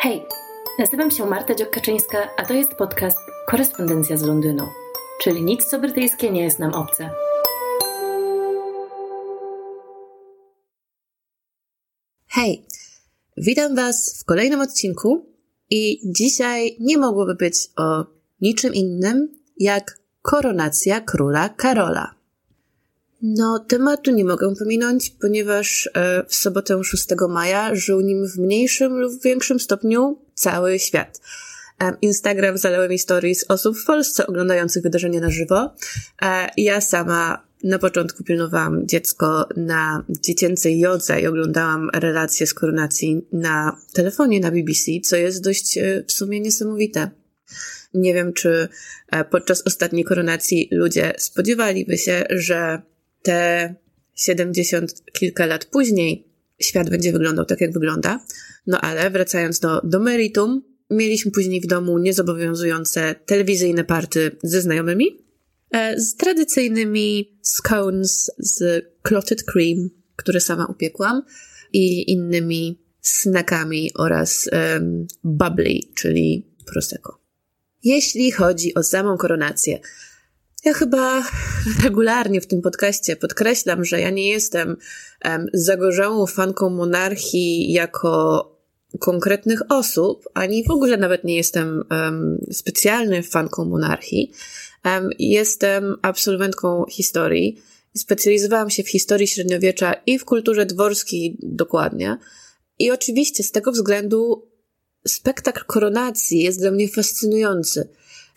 Hej, nazywam się Marta Dziokaczyńska, a to jest podcast Korespondencja z Londynu, czyli nic co brytyjskie nie jest nam obce. Hej, witam Was w kolejnym odcinku i dzisiaj nie mogłoby być o niczym innym jak koronacja króla Karola. No, tematu nie mogę pominąć, ponieważ e, w sobotę 6 maja żył nim w mniejszym lub większym stopniu cały świat. E, Instagram zalałem mi stories osób w Polsce oglądających wydarzenie na żywo. E, ja sama na początku pilnowałam dziecko na dziecięcej jodze i oglądałam relacje z koronacji na telefonie na BBC, co jest dość w sumie niesamowite. Nie wiem, czy podczas ostatniej koronacji ludzie spodziewaliby się, że te 70 kilka lat później świat będzie wyglądał tak, jak wygląda. No ale wracając do, do meritum, mieliśmy później w domu niezobowiązujące telewizyjne party ze znajomymi, e, z tradycyjnymi scones z clotted cream, które sama upiekłam i innymi snackami oraz um, bubbly, czyli prosecco. Jeśli chodzi o samą koronację, ja chyba regularnie w tym podcaście podkreślam, że ja nie jestem um, zagorzałą fanką monarchii jako konkretnych osób, ani w ogóle nawet nie jestem um, specjalnym fanką monarchii. Um, jestem absolwentką historii. Specjalizowałam się w historii średniowiecza i w kulturze dworskiej dokładnie. I oczywiście z tego względu spektakl koronacji jest dla mnie fascynujący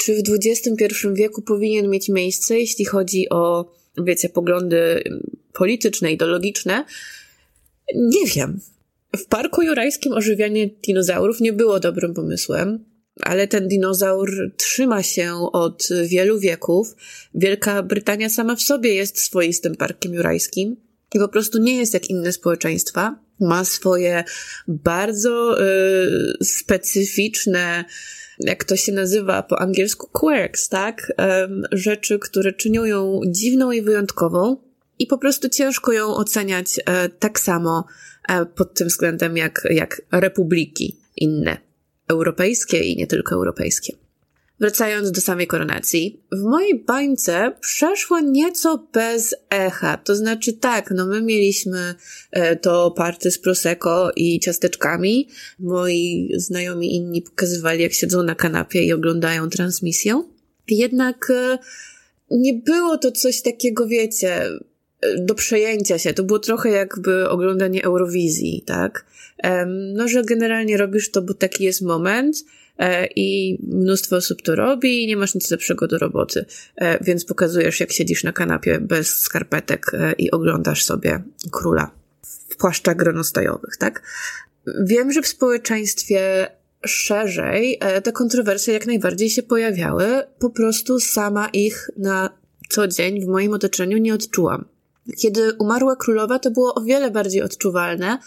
czy w XXI wieku powinien mieć miejsce, jeśli chodzi o, wiecie, poglądy polityczne, ideologiczne? Nie wiem. W Parku Jurajskim ożywianie dinozaurów nie było dobrym pomysłem, ale ten dinozaur trzyma się od wielu wieków. Wielka Brytania sama w sobie jest swoistym parkiem jurajskim i po prostu nie jest jak inne społeczeństwa. Ma swoje bardzo y, specyficzne jak to się nazywa po angielsku, quirks, tak? Rzeczy, które czynią ją dziwną i wyjątkową i po prostu ciężko ją oceniać e, tak samo e, pod tym względem jak, jak republiki inne, europejskie i nie tylko europejskie. Wracając do samej koronacji, w mojej bańce przeszło nieco bez echa. To znaczy tak, no my mieliśmy e, to party z Prosecco i ciasteczkami. Moi znajomi inni pokazywali, jak siedzą na kanapie i oglądają transmisję. Jednak e, nie było to coś takiego, wiecie, e, do przejęcia się. To było trochę jakby oglądanie Eurowizji, tak? No, że generalnie robisz to, bo taki jest moment, i mnóstwo osób to robi i nie masz nic lepszego do roboty, e, więc pokazujesz, jak siedzisz na kanapie bez skarpetek e, i oglądasz sobie króla w płaszczach gronostajowych, tak? Wiem, że w społeczeństwie szerzej te kontrowersje jak najbardziej się pojawiały, po prostu sama ich na co dzień w moim otoczeniu nie odczułam. Kiedy umarła królowa, to było o wiele bardziej odczuwalne,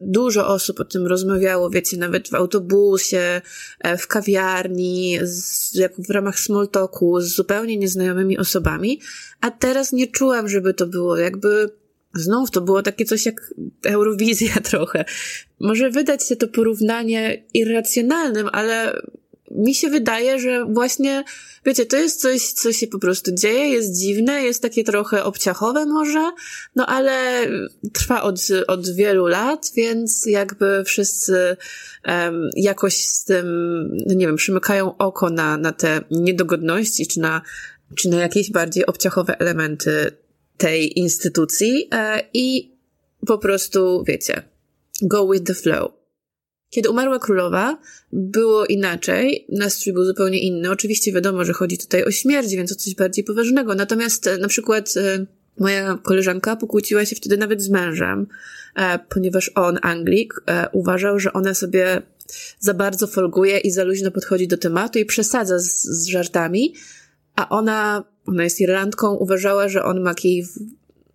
Dużo osób o tym rozmawiało, wiecie, nawet w autobusie, e, w kawiarni, z, jak w ramach small talku z zupełnie nieznajomymi osobami, a teraz nie czułam, żeby to było jakby Znów to było takie coś jak Eurowizja trochę. Może wydać się to porównanie irracjonalnym, ale mi się wydaje, że właśnie, wiecie, to jest coś, co się po prostu dzieje, jest dziwne, jest takie trochę obciachowe może, no ale trwa od, od wielu lat, więc jakby wszyscy um, jakoś z tym, no nie wiem, przymykają oko na, na te niedogodności, czy na, czy na jakieś bardziej obciachowe elementy tej instytucji e, i po prostu, wiecie, go with the flow. Kiedy umarła królowa, było inaczej, nastrój był zupełnie inny. Oczywiście wiadomo, że chodzi tutaj o śmierć, więc o coś bardziej poważnego. Natomiast e, na przykład e, moja koleżanka pokłóciła się wtedy nawet z mężem, e, ponieważ on, Anglik, uważał, że ona sobie za bardzo folguje i za luźno podchodzi do tematu i przesadza z, z żartami, a ona, ona jest Irlandką, uważała, że on ma kij,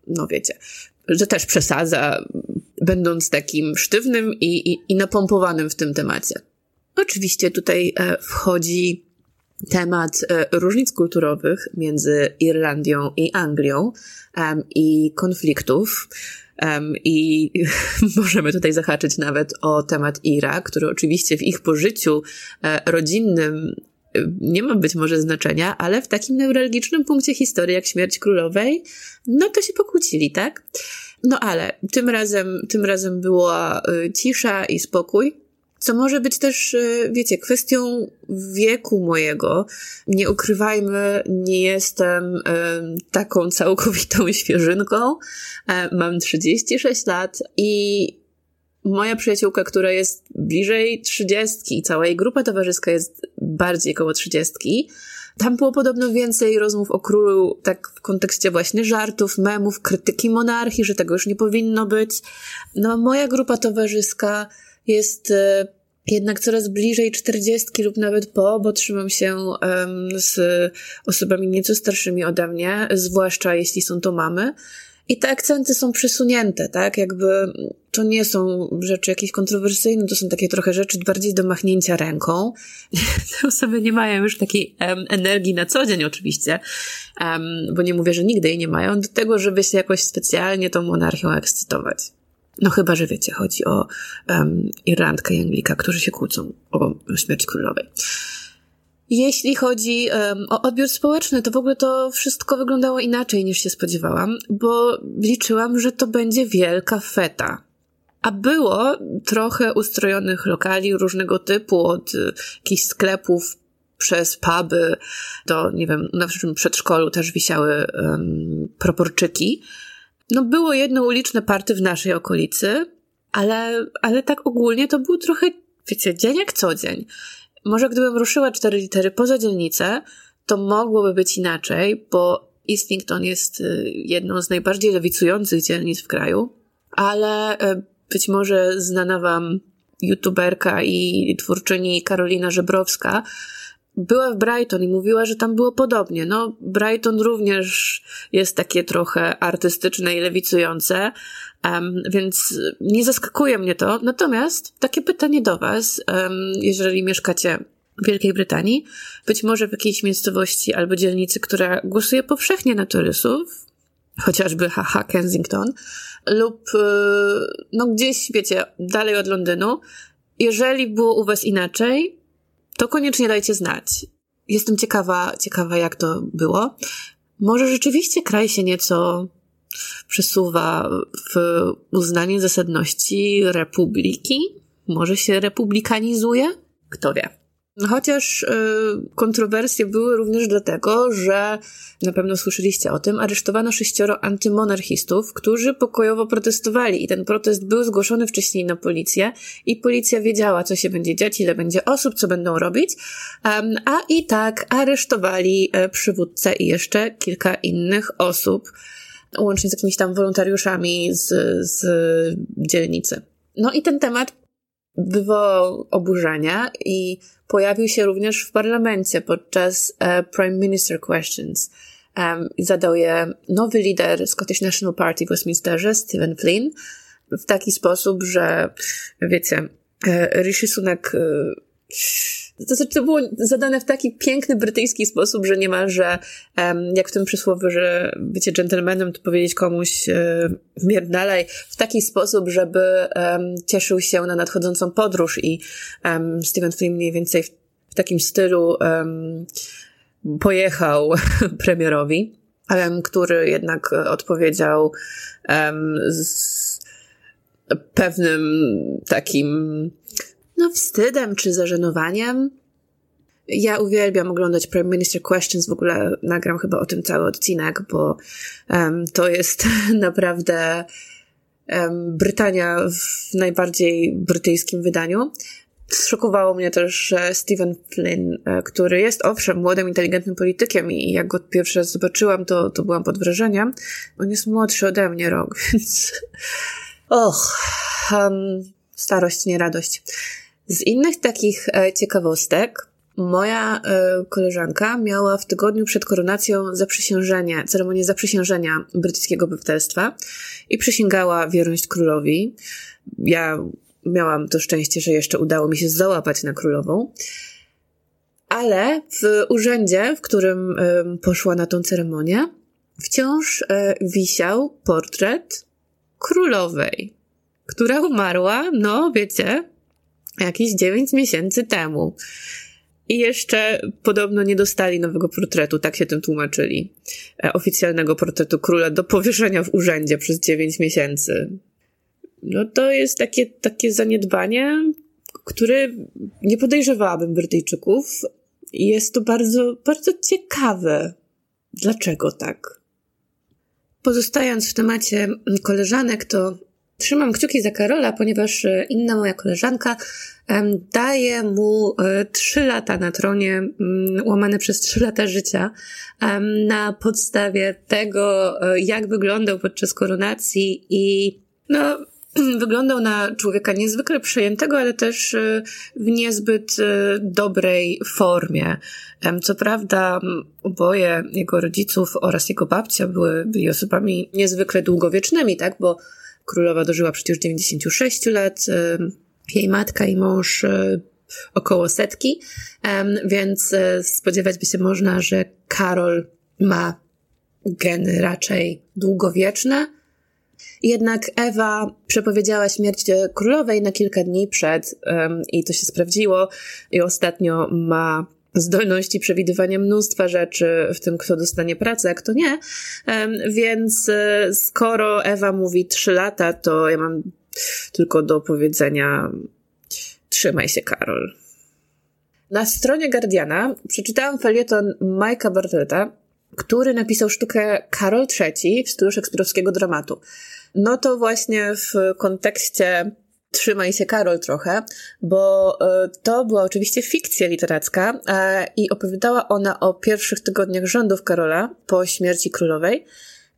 no wiecie, że też przesadza, będąc takim sztywnym i, i, i napompowanym w tym temacie. Oczywiście tutaj e, wchodzi temat e, różnic kulturowych między Irlandią i Anglią um, i konfliktów. Um, I możemy tutaj zahaczyć nawet o temat Ira, który oczywiście w ich pożyciu e, rodzinnym nie ma być może znaczenia, ale w takim neurologicznym punkcie historii jak śmierć królowej, no to się pokłócili, tak? No ale tym razem, tym razem była y, cisza i spokój. Co może być też, y, wiecie, kwestią wieku mojego. Nie ukrywajmy, nie jestem y, taką całkowitą świeżynką. E, mam 36 lat i moja przyjaciółka, która jest bliżej 30 i cała jej grupa towarzyska jest bardziej koło 30, tam było podobno więcej rozmów o królu, tak w kontekście właśnie żartów, memów, krytyki monarchii, że tego już nie powinno być. No, moja grupa towarzyska jest e, jednak coraz bliżej czterdziestki lub nawet po, bo trzymam się um, z osobami nieco starszymi ode mnie, zwłaszcza jeśli są to mamy. I te akcenty są przesunięte, tak? Jakby to nie są rzeczy jakieś kontrowersyjne, to są takie trochę rzeczy bardziej do machnięcia ręką. Te osoby nie mają już takiej um, energii na co dzień oczywiście, um, bo nie mówię, że nigdy jej nie mają, do tego, żeby się jakoś specjalnie tą monarchią ekscytować. No chyba, że wiecie, chodzi o um, Irlandkę i Anglika, którzy się kłócą o śmierć królowej. Jeśli chodzi um, o odbiór społeczny, to w ogóle to wszystko wyglądało inaczej niż się spodziewałam, bo liczyłam, że to będzie wielka feta. A było trochę ustrojonych lokali różnego typu, od y, jakichś sklepów przez puby do, nie wiem, na naszym przedszkolu też wisiały um, proporczyki. No było jedno uliczne party w naszej okolicy, ale, ale tak ogólnie to był trochę, wiecie, dzień jak co dzień. Może gdybym ruszyła cztery litery poza dzielnicę, to mogłoby być inaczej, bo Islington jest y, jedną z najbardziej lewicujących dzielnic w kraju, ale y, być może znana wam youtuberka i twórczyni Karolina Żebrowska była w Brighton i mówiła, że tam było podobnie. No, Brighton również jest takie trochę artystyczne i lewicujące, um, więc nie zaskakuje mnie to. Natomiast takie pytanie do Was, um, jeżeli mieszkacie w Wielkiej Brytanii, być może w jakiejś miejscowości albo dzielnicy, która głosuje powszechnie na turystów, chociażby haha Kensington, lub y, no gdzieś, wiecie, dalej od Londynu. Jeżeli było u Was inaczej, to koniecznie dajcie znać. Jestem ciekawa, ciekawa jak to było. Może rzeczywiście kraj się nieco przesuwa w uznanie zasadności republiki? Może się republikanizuje? Kto wie. Chociaż y, kontrowersje były również dlatego, że na pewno słyszeliście o tym, aresztowano sześcioro antymonarchistów, którzy pokojowo protestowali i ten protest był zgłoszony wcześniej na policję i policja wiedziała, co się będzie dziać, ile będzie osób, co będą robić, a i tak aresztowali e, przywódcę i jeszcze kilka innych osób, łącznie z jakimiś tam wolontariuszami z, z dzielnicy. No i ten temat wywołał oburzenia i pojawił się również w parlamencie podczas uh, Prime Minister Questions. Um, zadał je nowy lider Scottish National Party w Westminsterze, Stephen Flynn, w taki sposób, że wiecie, e, Rishi Sunak to znaczy, to było zadane w taki piękny brytyjski sposób, że niemalże, um, jak w tym przysłowie, że bycie dżentelmenem, to powiedzieć komuś um, dalej, w taki sposób, żeby um, cieszył się na nadchodzącą podróż i um, Stephen Flynn mniej więcej w, w takim stylu um, pojechał premierowi, um, który jednak odpowiedział um, z pewnym takim no wstydem czy zażenowaniem. Ja uwielbiam oglądać Prime Minister Questions, w ogóle nagram chyba o tym cały odcinek, bo um, to jest naprawdę um, Brytania w najbardziej brytyjskim wydaniu. Zszokowało mnie też, Stephen Flynn, e, który jest owszem młodym, inteligentnym politykiem i jak go pierwszy raz zobaczyłam, to, to byłam pod wrażeniem. On jest młodszy ode mnie rok, więc och, um, starość, nie radość. Z innych takich e, ciekawostek, moja e, koleżanka miała w tygodniu przed koronacją zaprzysiężenie, ceremonię zaprzysiężenia brytyjskiego obywatelstwa i przysięgała wierność królowi. Ja miałam to szczęście, że jeszcze udało mi się załapać na królową. Ale w urzędzie, w którym poszła na tą ceremonię, wciąż e, wisiał portret królowej, która umarła, no wiecie, jakieś 9 miesięcy temu. I jeszcze podobno nie dostali nowego portretu, tak się tym tłumaczyli. E, oficjalnego portretu króla do powieszenia w urzędzie przez 9 miesięcy. No to jest takie, takie zaniedbanie, które nie podejrzewałabym Brytyjczyków. Jest to bardzo, bardzo ciekawe. Dlaczego tak? Pozostając w temacie koleżanek, to trzymam kciuki za Karola, ponieważ e, inna moja koleżanka daje mu e, trzy lata na tronie, łamane przez trzy lata życia, na podstawie tego, e, jak wyglądał podczas koronacji i no, wyglądał na człowieka niezwykle przejętego, ale też w niezbyt dobrej formie. Co prawda, oboje jego rodziców oraz jego babcia były, byli osobami niezwykle długowiecznymi, tak, bo królowa dożyła przecież 96 lat, jej matka i mąż około setki, więc e, spodziewać by się można, że Karol ma geny raczej długowieczne. Jednak Ewa przepowiedziała śmierć królowej na kilka dni przed i to się sprawdziło i ostatnio ma zdolności przewidywania mnóstwa rzeczy, w tym kto dostanie pracę, a kto nie. Więc e, skoro Ewa mówi trzy lata, to ja mam tylko do powiedzenia trzymaj się, Karol. Na stronie Guardiana przeczytałam felieton Majka Bartleta, który napisał sztukę Karol III w stylu szekspirowskiego dramatu. No to właśnie w kontekście Trzymaj się Karol trochę, bo e, to była oczywiście fikcja literacka e, i opowiadała ona o pierwszych tygodniach rządów Karola po śmierci królowej,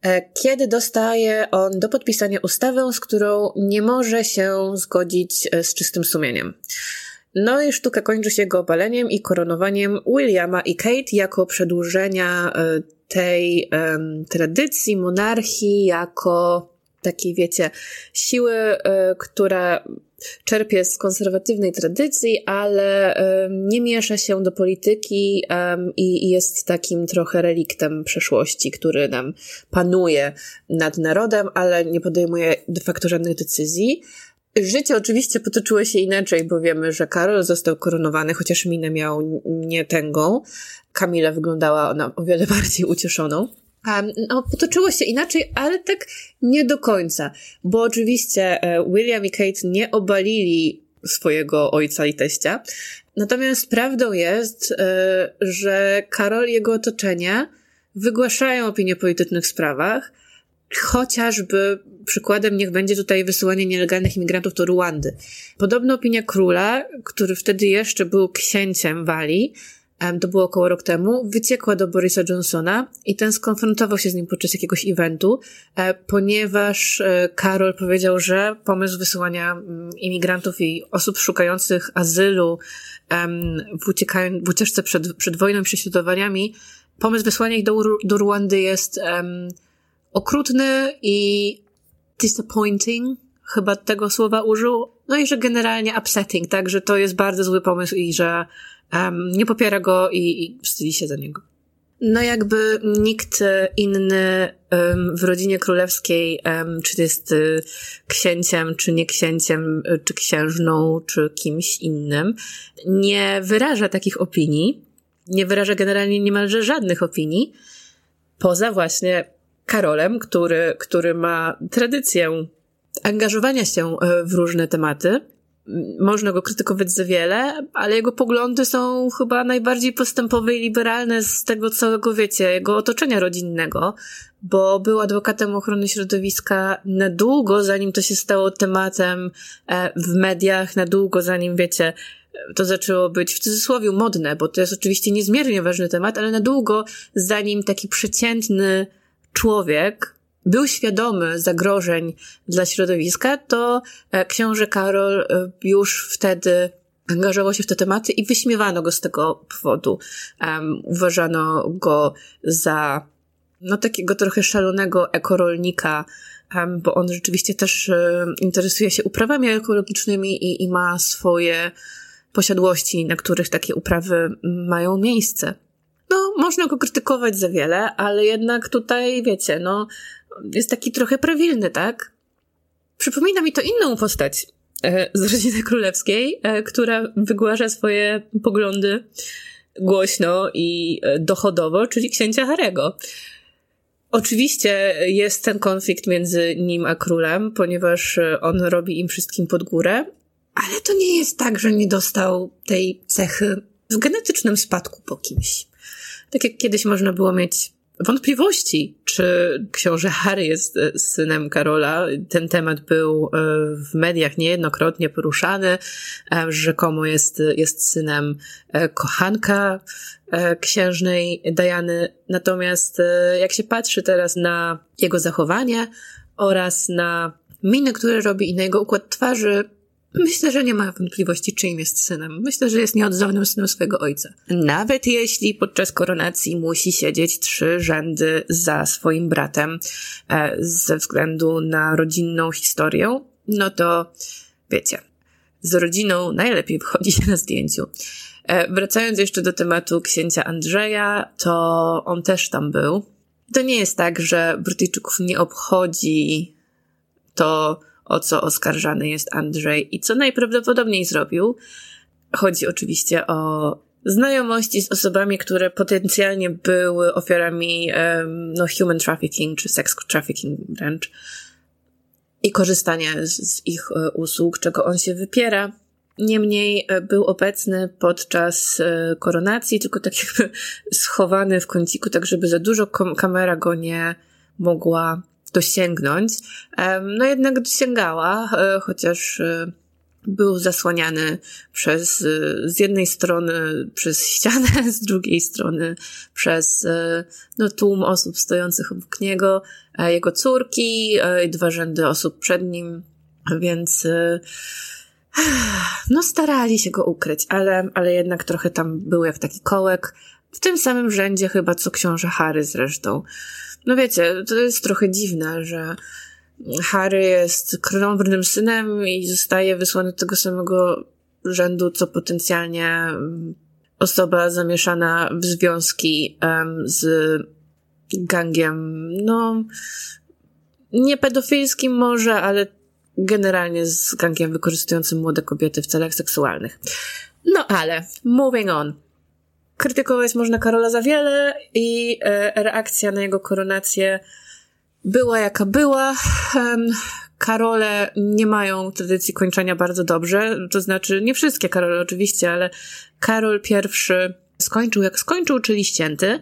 e, kiedy dostaje on do podpisania ustawę, z którą nie może się zgodzić z czystym sumieniem. No i sztuka kończy się jego obaleniem i koronowaniem Williama i Kate jako przedłużenia tej um, tradycji monarchii, jako takiej, wiecie, siły, y, która czerpie z konserwatywnej tradycji, ale nie miesza się do polityki i jest takim trochę reliktem przeszłości, który nam panuje nad narodem, ale nie podejmuje de facto żadnych decyzji. Życie oczywiście potoczyło się inaczej, bo wiemy, że Karol został koronowany, chociaż minę miał nie tęgą. Kamila wyglądała ona o wiele bardziej ucieszoną. No, potoczyło się inaczej, ale tak nie do końca, bo oczywiście e, William i Kate nie obalili swojego ojca i teścia. Natomiast prawdą jest, e, że Karol i jego otoczenie wygłaszają opinie polityczne w sprawach, chociażby przykładem niech będzie tutaj wysyłanie nielegalnych imigrantów do Ruandy. Podobno opinia króla, który wtedy jeszcze był księciem Walii, to było około rok temu, wyciekła do Borisa Johnsona i ten skonfrontował się z nim podczas jakiegoś eventu, e, ponieważ e, Karol powiedział, że pomysł wysyłania mm, imigrantów i osób szukających azylu w, uciekają, w ucieczce przed, przed wojną i prześladowaniami, pomysł wysłania ich do, do Rwandy jest um, okrutny i disappointing, chyba tego słowa użył, no i że generalnie upsetting, tak, że to jest bardzo zły pomysł i że um, nie popiera go i, i wstydzi się za niego. No jakby nikt inny w rodzinie królewskiej, czy jest y, księciem, czy nie księciem, y, czy księżną, czy kimś innym, nie wyraża takich opinii, nie wyraża generalnie niemalże żadnych opinii, poza właśnie Karolem, który, który ma tradycję angażowania się e, w różne tematy. Można go krytykować za wiele, ale jego poglądy są chyba najbardziej postępowe i liberalne z tego całego, wiecie, jego otoczenia rodzinnego, bo był adwokatem ochrony środowiska na długo, zanim to się stało tematem e, w mediach, na długo, zanim, wiecie, to zaczęło być w cudzysłowie modne, bo to jest oczywiście niezmiernie ważny temat, ale na długo, zanim taki przeciętny człowiek był świadomy zagrożeń dla środowiska, to e, książę Karol e, już wtedy angażował się w te tematy i wyśmiewano go z tego powodu. Um, uważano go za no takiego trochę szalonego ekorolnika, um, bo on rzeczywiście też um, interesuje się uprawami ekologicznymi i, i ma swoje posiadłości, na których takie uprawy mają miejsce. No, można go krytykować za wiele, ale jednak tutaj, wiecie, no, jest taki trochę prawilny, tak? Przypomina mi to inną postać e, z rodziny królewskiej, e, która wygłasza swoje poglądy głośno i e, dochodowo, czyli księcia Harego. Oczywiście jest ten konflikt między nim a królem, ponieważ on robi im wszystkim pod górę, ale to nie jest tak, że nie dostał tej cechy w genetycznym spadku po kimś. Tak jak kiedyś można było mieć wątpliwości, czy książę Harry jest e, synem Karola. Ten temat był e, w mediach niejednokrotnie poruszany. E, rzekomo jest, jest synem kochanka księżnej Diany. Natomiast jak się patrzy teraz na jego zachowanie oraz na miny, które robi i na jego układ twarzy, Myślę, że nie ma wątpliwości, czyim jest synem. Myślę, że jest nieodzownym synem swojego ojca. Nawet jeśli podczas koronacji musi siedzieć trzy rzędy za swoim bratem e, ze względu na rodzinną historię, no to wiecie, z rodziną najlepiej wchodzi się na zdjęciu. E, wracając jeszcze do tematu księcia Andrzeja, to on też tam był. To nie jest tak, że Brytyjczyków nie obchodzi to, o co oskarżany jest Andrzej i co najprawdopodobniej zrobił. Chodzi oczywiście o znajomości z osobami, które potencjalnie były ofiarami no, human trafficking czy sex trafficking wręcz i korzystanie z, z ich e, usług, czego on się wypiera. Niemniej e, był obecny podczas e, koronacji, tylko tak jakby schowany w kąciku, tak żeby za dużo kamera go nie mogła dosięgnąć. No jednak dosięgała, e, chociaż e, był zasłaniany przez, e, z jednej strony przez ścianę, z drugiej strony przez no, tłum osób stojących obok niego, jego córki i dwa rzędy osób przed nim, więc no starali się go ukryć, ale, ale jednak trochę tam był jak taki kołek, w tym samym rzędzie chyba co książę Harry zresztą. No wiecie, to jest trochę dziwne, że Harry jest królowym synem i zostaje wysłany do tego samego rzędu, co potencjalnie mm, osoba zamieszana w związki um, z gangiem, no, nie pedofilskim może, ale generalnie z gangiem wykorzystującym młode kobiety w celach seksualnych. No ale, moving on krytykować można Karola za wiele i e, reakcja na jego koronację była jaka była. Karole nie mają tradycji kończenia bardzo dobrze, to znaczy nie wszystkie Karole oczywiście, ale Karol pierwszy skończył jak skończył, czyli ścięty.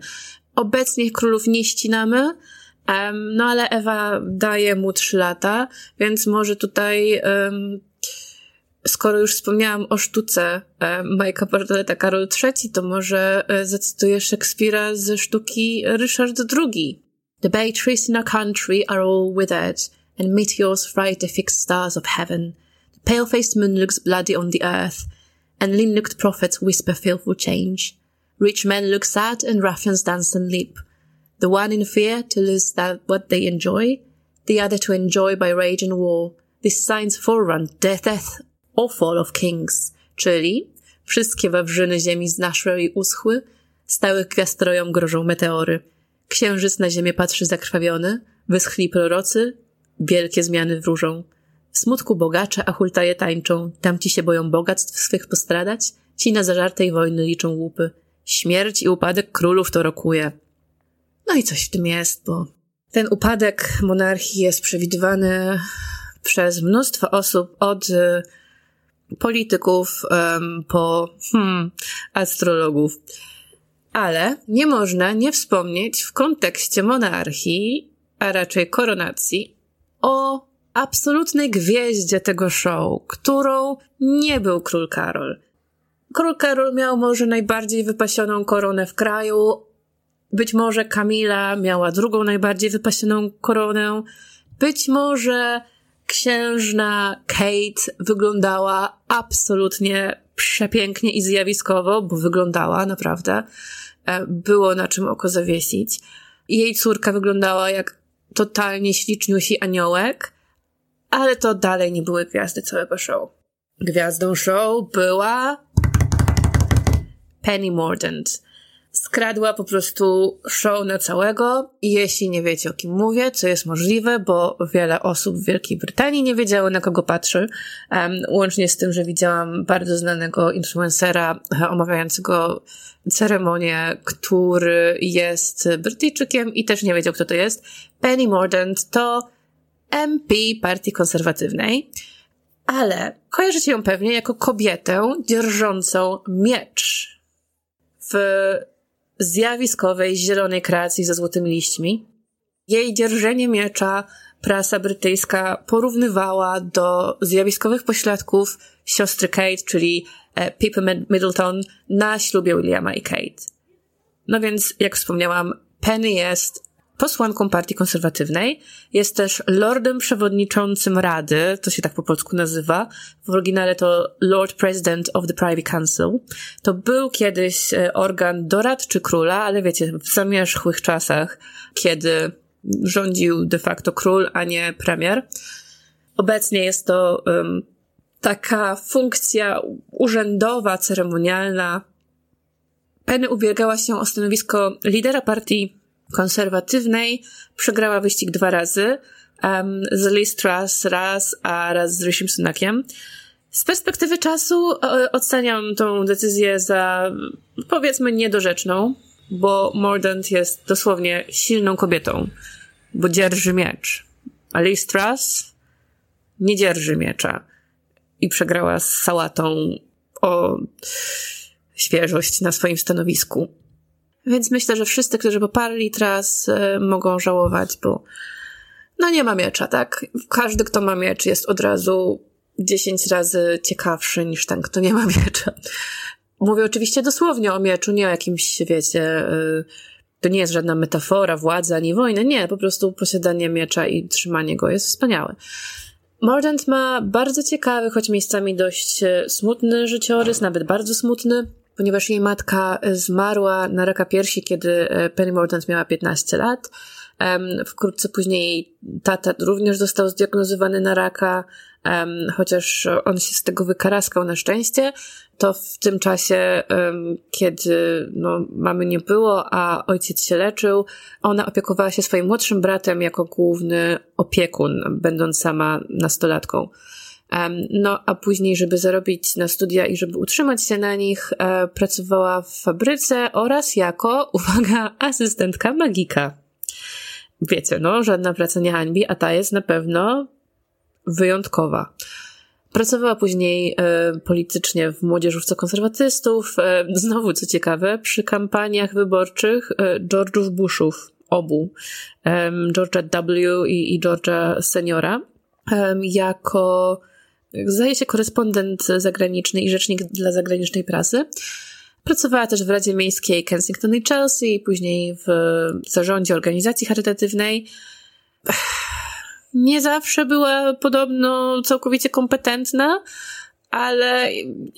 Obecnie królów nie ścinamy, no ale Ewa daje mu trzy lata, więc może tutaj um, skoro już wspomniałam o sztuce Majka Bartoleta Karol III, to może zacytuję Szekspira ze sztuki Ryszard II. The bay trees in our country are all withered, and meteors fright the fixed stars of heaven. The pale-faced moon looks bloody on the earth, and lean-looked prophets whisper fearful change. Rich men look sad, and ruffians dance and leap. The one in fear to lose that what they enjoy, the other to enjoy by rage and war. These signs forerun death, death o Fall of Kings, czyli wszystkie wawrzyny ziemi znaszły i uschły, stałych gwiazdrojom grożą meteory. Księżyc na ziemię patrzy zakrwawiony, wyschli prorocy, wielkie zmiany wróżą. W smutku bogacze, a hultaje tańczą, tamci się boją bogactw swych postradać, ci na zażartej wojny liczą łupy. Śmierć i upadek królów to rokuje. No i coś w tym jest, bo ten upadek monarchii jest przewidywany przez mnóstwo osób od polityków po hmm, astrologów. Ale nie można nie wspomnieć w kontekście monarchii, a raczej koronacji, o absolutnej gwieździe tego show, którą nie był król Karol. Król Karol miał może najbardziej wypasioną koronę w kraju, być może Kamila miała drugą najbardziej wypasioną koronę, być może księżna Kate wyglądała absolutnie przepięknie i zjawiskowo, bo wyglądała naprawdę. E, było na czym oko zawiesić. Jej córka wyglądała jak totalnie śliczniusi aniołek, ale to dalej nie były gwiazdy całego show. Gwiazdą show była Penny Mordaunt. Skradła po prostu show na całego i jeśli nie wiecie o kim mówię, co jest możliwe, bo wiele osób w Wielkiej Brytanii nie wiedziało na kogo patrzy, um, łącznie z tym, że widziałam bardzo znanego influencera omawiającego ceremonię, który jest Brytyjczykiem i też nie wiedział kto to jest. Penny Mordaunt to MP Partii Konserwatywnej, ale kojarzycie ją pewnie jako kobietę dzierżącą miecz w zjawiskowej zielonej kreacji ze złotymi liśćmi. Jej dzierżenie miecza prasa brytyjska porównywała do zjawiskowych pośladków siostry Kate, czyli e, Pippa Middleton na ślubie Williama i Kate. No więc, jak wspomniałam, Penny jest posłanką partii konserwatywnej, jest też lordem przewodniczącym Rady, to się tak po polsku nazywa, w oryginale to Lord President of the Privy Council. To był kiedyś e, organ doradczy króla, ale wiecie, w zamierzchłych czasach, kiedy rządził de facto król, a nie premier. Obecnie jest to um, taka funkcja urzędowa, ceremonialna. Penny ubiegała się o stanowisko lidera partii konserwatywnej przegrała wyścig dwa razy, um, z Liz Truss raz, a raz z Rishim Sunakiem. Z perspektywy czasu e, oceniam tą decyzję za, powiedzmy, niedorzeczną, bo Mordaunt jest dosłownie silną kobietą, bo dzierży miecz. A Liz Truss nie dzierży miecza i przegrała z sałatą o świeżość na swoim stanowisku. Więc myślę, że wszyscy, którzy poparli teraz, e, mogą żałować, bo no nie ma miecza, tak? Każdy, kto ma miecz, jest od razu 10 razy ciekawszy niż ten, kto nie ma miecza. Mówię oczywiście dosłownie o mieczu, nie o jakimś, wiecie, e, to nie jest żadna metafora władzy ani wojny, nie, po prostu posiadanie miecza i trzymanie go jest wspaniałe. Mordant ma bardzo ciekawy, choć miejscami dość e, smutny życiorys, nawet bardzo smutny ponieważ jej matka e, zmarła na raka piersi, kiedy e, Penny Mordaunt miała 15 lat. Wkrótce później jej tata również został zdiagnozowany na raka, chociaż on się z tego wykaraskał na szczęście, to w tym czasie, kiedy no, mamy nie było, a ojciec się leczył, ona opiekowała się swoim młodszym bratem jako główny opiekun, będąc sama nastolatką. No, a później, żeby zarobić na studia i żeby utrzymać się na nich, e, pracowała w fabryce oraz jako, uwaga, asystentka magika. Wiecie, no, żadna praca nie hańbi, a ta jest na pewno wyjątkowa. Pracowała później e, politycznie w młodzieżówce konserwatystów, e, znowu co ciekawe, przy kampaniach wyborczych e, George'ów Bushów, obu, e, George'a W i, i George'a Seniora, jako zdaje się korespondent zagraniczny i rzecznik dla zagranicznej prasy. Pracowała też w Radzie Miejskiej Kensington i Chelsea, później w zarządzie organizacji charytatywnej. Nie zawsze była podobno całkowicie kompetentna, ale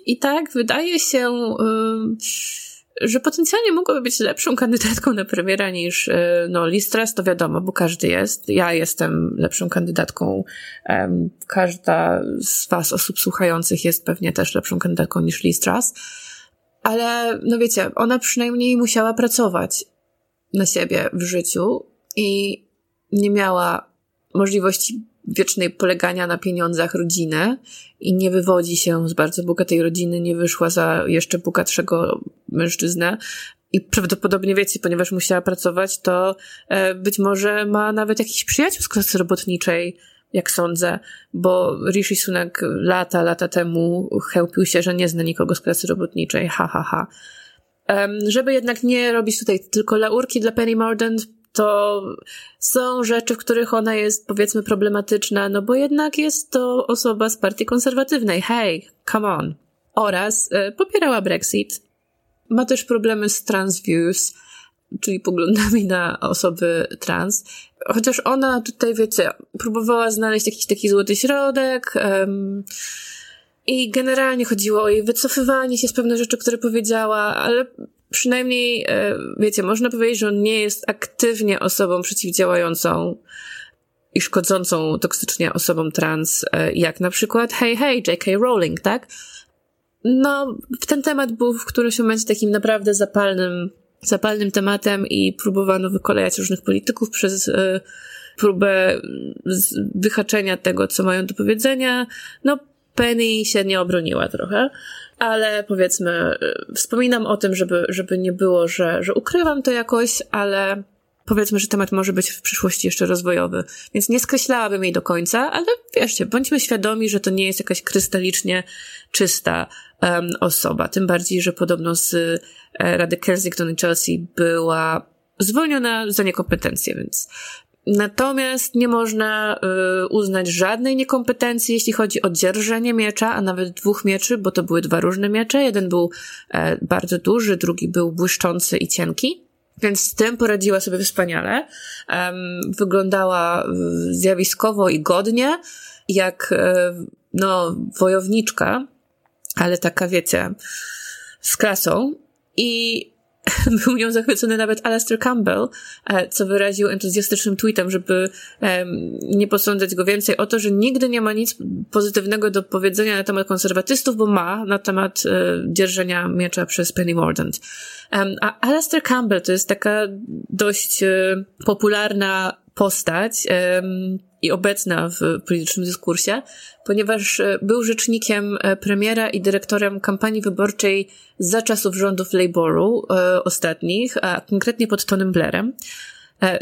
i tak wydaje się, że potencjalnie mogłaby być lepszą kandydatką na premiera niż e, no, Listras, to wiadomo, bo każdy jest. Ja jestem lepszą kandydatką. Każda z was, osób słuchających, jest pewnie też lepszą kandydatką niż Listras. Ale, no wiecie, ona przynajmniej musiała pracować na siebie w życiu i nie miała możliwości wiecznej polegania na pieniądzach rodziny i nie wywodzi się z bardzo bogatej rodziny, nie wyszła za jeszcze bogatszego mężczyznę. I prawdopodobnie wiecie, ponieważ musiała pracować, to e, być może ma nawet jakiś przyjaciół z klasy robotniczej, jak sądzę, bo Rishi Sunak lata, lata temu chełpił się, że nie zna nikogo z klasy robotniczej, ha, ha, ha. Um, żeby jednak nie robić tutaj tylko laurki dla Penny Mordaunt, to są rzeczy, w których ona jest powiedzmy problematyczna, no bo jednak jest to osoba z partii konserwatywnej. Hej, come on. Oraz y, popierała Brexit. Ma też problemy z trans views, czyli poglądami na osoby trans. Chociaż ona tutaj, wiecie, próbowała znaleźć jakiś taki złoty środek. Um, i generalnie chodziło o jej wycofywanie się z pewnych rzeczy, które powiedziała, ale przynajmniej, e, wiecie, można powiedzieć, że on nie jest aktywnie osobą przeciwdziałającą i szkodzącą toksycznie osobom trans, e, jak na przykład Hey Hey, J.K. Rowling, tak? no, ten temat był w którymś momencie takim naprawdę zapalnym, zapalnym tematem i próbowano wykolejać różnych polityków przez y, próbę wyhaczenia tego, co mają do powiedzenia. No, Penny się nie obroniła trochę, ale powiedzmy, y, wspominam o tym, żeby, żeby nie było, że, że ukrywam to jakoś, ale powiedzmy, że temat może być w przyszłości jeszcze rozwojowy. Więc nie skreślałabym jej do końca, ale wierzcie, bądźmy świadomi, że to nie jest jakaś krystalicznie czysta um, osoba. Tym bardziej, że podobno z e, Rady Kensington i Chelsea była zwolniona za niekompetencje, więc Natomiast nie można y, uznać żadnej niekompetencji, jeśli chodzi o dzierżenie miecza, a nawet dwóch mieczy, bo to były dwa różne miecze. Jeden był e, bardzo duży, drugi był błyszczący i cienki. Więc z tym poradziła sobie wspaniale. Wyglądała zjawiskowo i godnie, jak e, no, wojowniczka, ale taka, wiecie, z klasą. I był nią zachwycony nawet Alastair Campbell, e, co wyraził entuzjastycznym tweetem, żeby nie posądzać go więcej o to, że nigdy nie ma nic pozytywnego do powiedzenia na temat konserwatystów, bo ma na temat e, dzierżenia miecza przez Penny Mordaunt. A Alastair Campbell to jest taka dość e, popularna postać i obecna w politycznym dyskursie, ponieważ e, był rzecznikiem e, premiera i dyrektorem kampanii wyborczej za czasów rządów Labouru e, ostatnich, a konkretnie pod Tonym Blairem.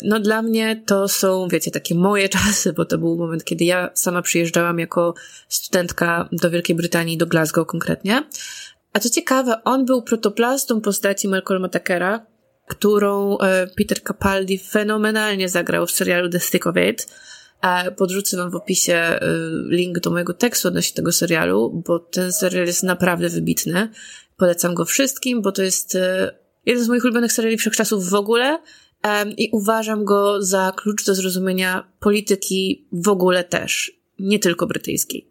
No dla mnie to są, wiecie, takie moje czasy, bo to był moment, kiedy ja sama przyjeżdżałam jako studentka do Wielkiej Brytanii, do Glasgow konkretnie. A co ciekawe, on był protoplastą postaci Malcolma Tuckera, którą Peter Capaldi fenomenalnie zagrał w serialu The Stick of It. Podrzucę wam w opisie y, link do mojego tekstu odnośnie tego serialu, bo ten serial jest naprawdę wybitny. Polecam go wszystkim, bo to jest y, jeden z moich ulubionych seriali wszechczasów w ogóle i uważam go za klucz do zrozumienia polityki w ogóle też, nie tylko brytyjskiej.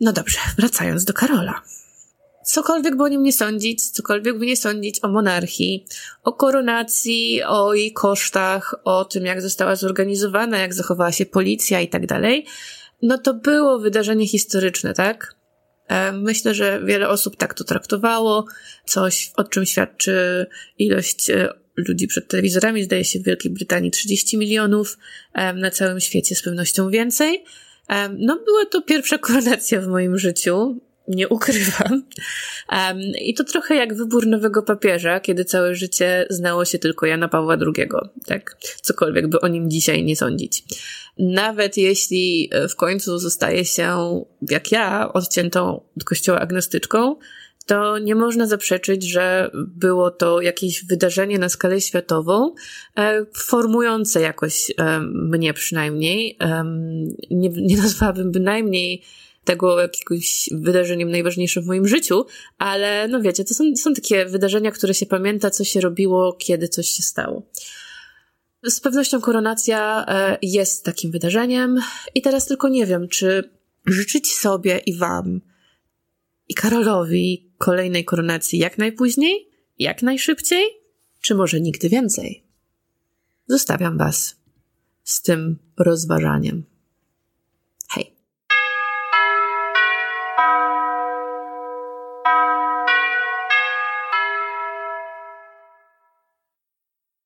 No dobrze, wracając do Karola cokolwiek by o nim nie sądzić, cokolwiek by nie sądzić o monarchii, o koronacji, o jej kosztach, o tym, jak została zorganizowana, jak zachowała się policja i tak dalej, no to było wydarzenie historyczne, tak? E, myślę, że wiele osób tak to traktowało, coś, o czym świadczy ilość e, ludzi przed telewizorami, zdaje się w Wielkiej Brytanii 30 milionów, e, na całym świecie z pewnością więcej. No, była to pierwsza koronacja w moim życiu nie ukrywam. Um, I to trochę jak wybór nowego papieża, kiedy całe życie znało się tylko Jana Pawła II, tak? Cokolwiek by o nim dzisiaj nie sądzić. Nawet jeśli e, w końcu zostaje się, jak ja, odciętą od kościoła agnostyczką, to nie można zaprzeczyć, że było to jakieś wydarzenie na skalę światową, e, formujące jakoś e, mnie przynajmniej. Nie, nie nazwałabym bynajmniej tego jakiegoś wydarzeniem najważniejszym w moim życiu, ale no wiecie, to są, są takie wydarzenia, które się pamięta, co się robiło, kiedy coś się stało. Z pewnością koronacja e, jest takim wydarzeniem i teraz tylko nie wiem, czy życzyć sobie i wam i Karolowi kolejnej koronacji jak najpóźniej, jak najszybciej, czy może nigdy więcej? Zostawiam was z tym rozważaniem.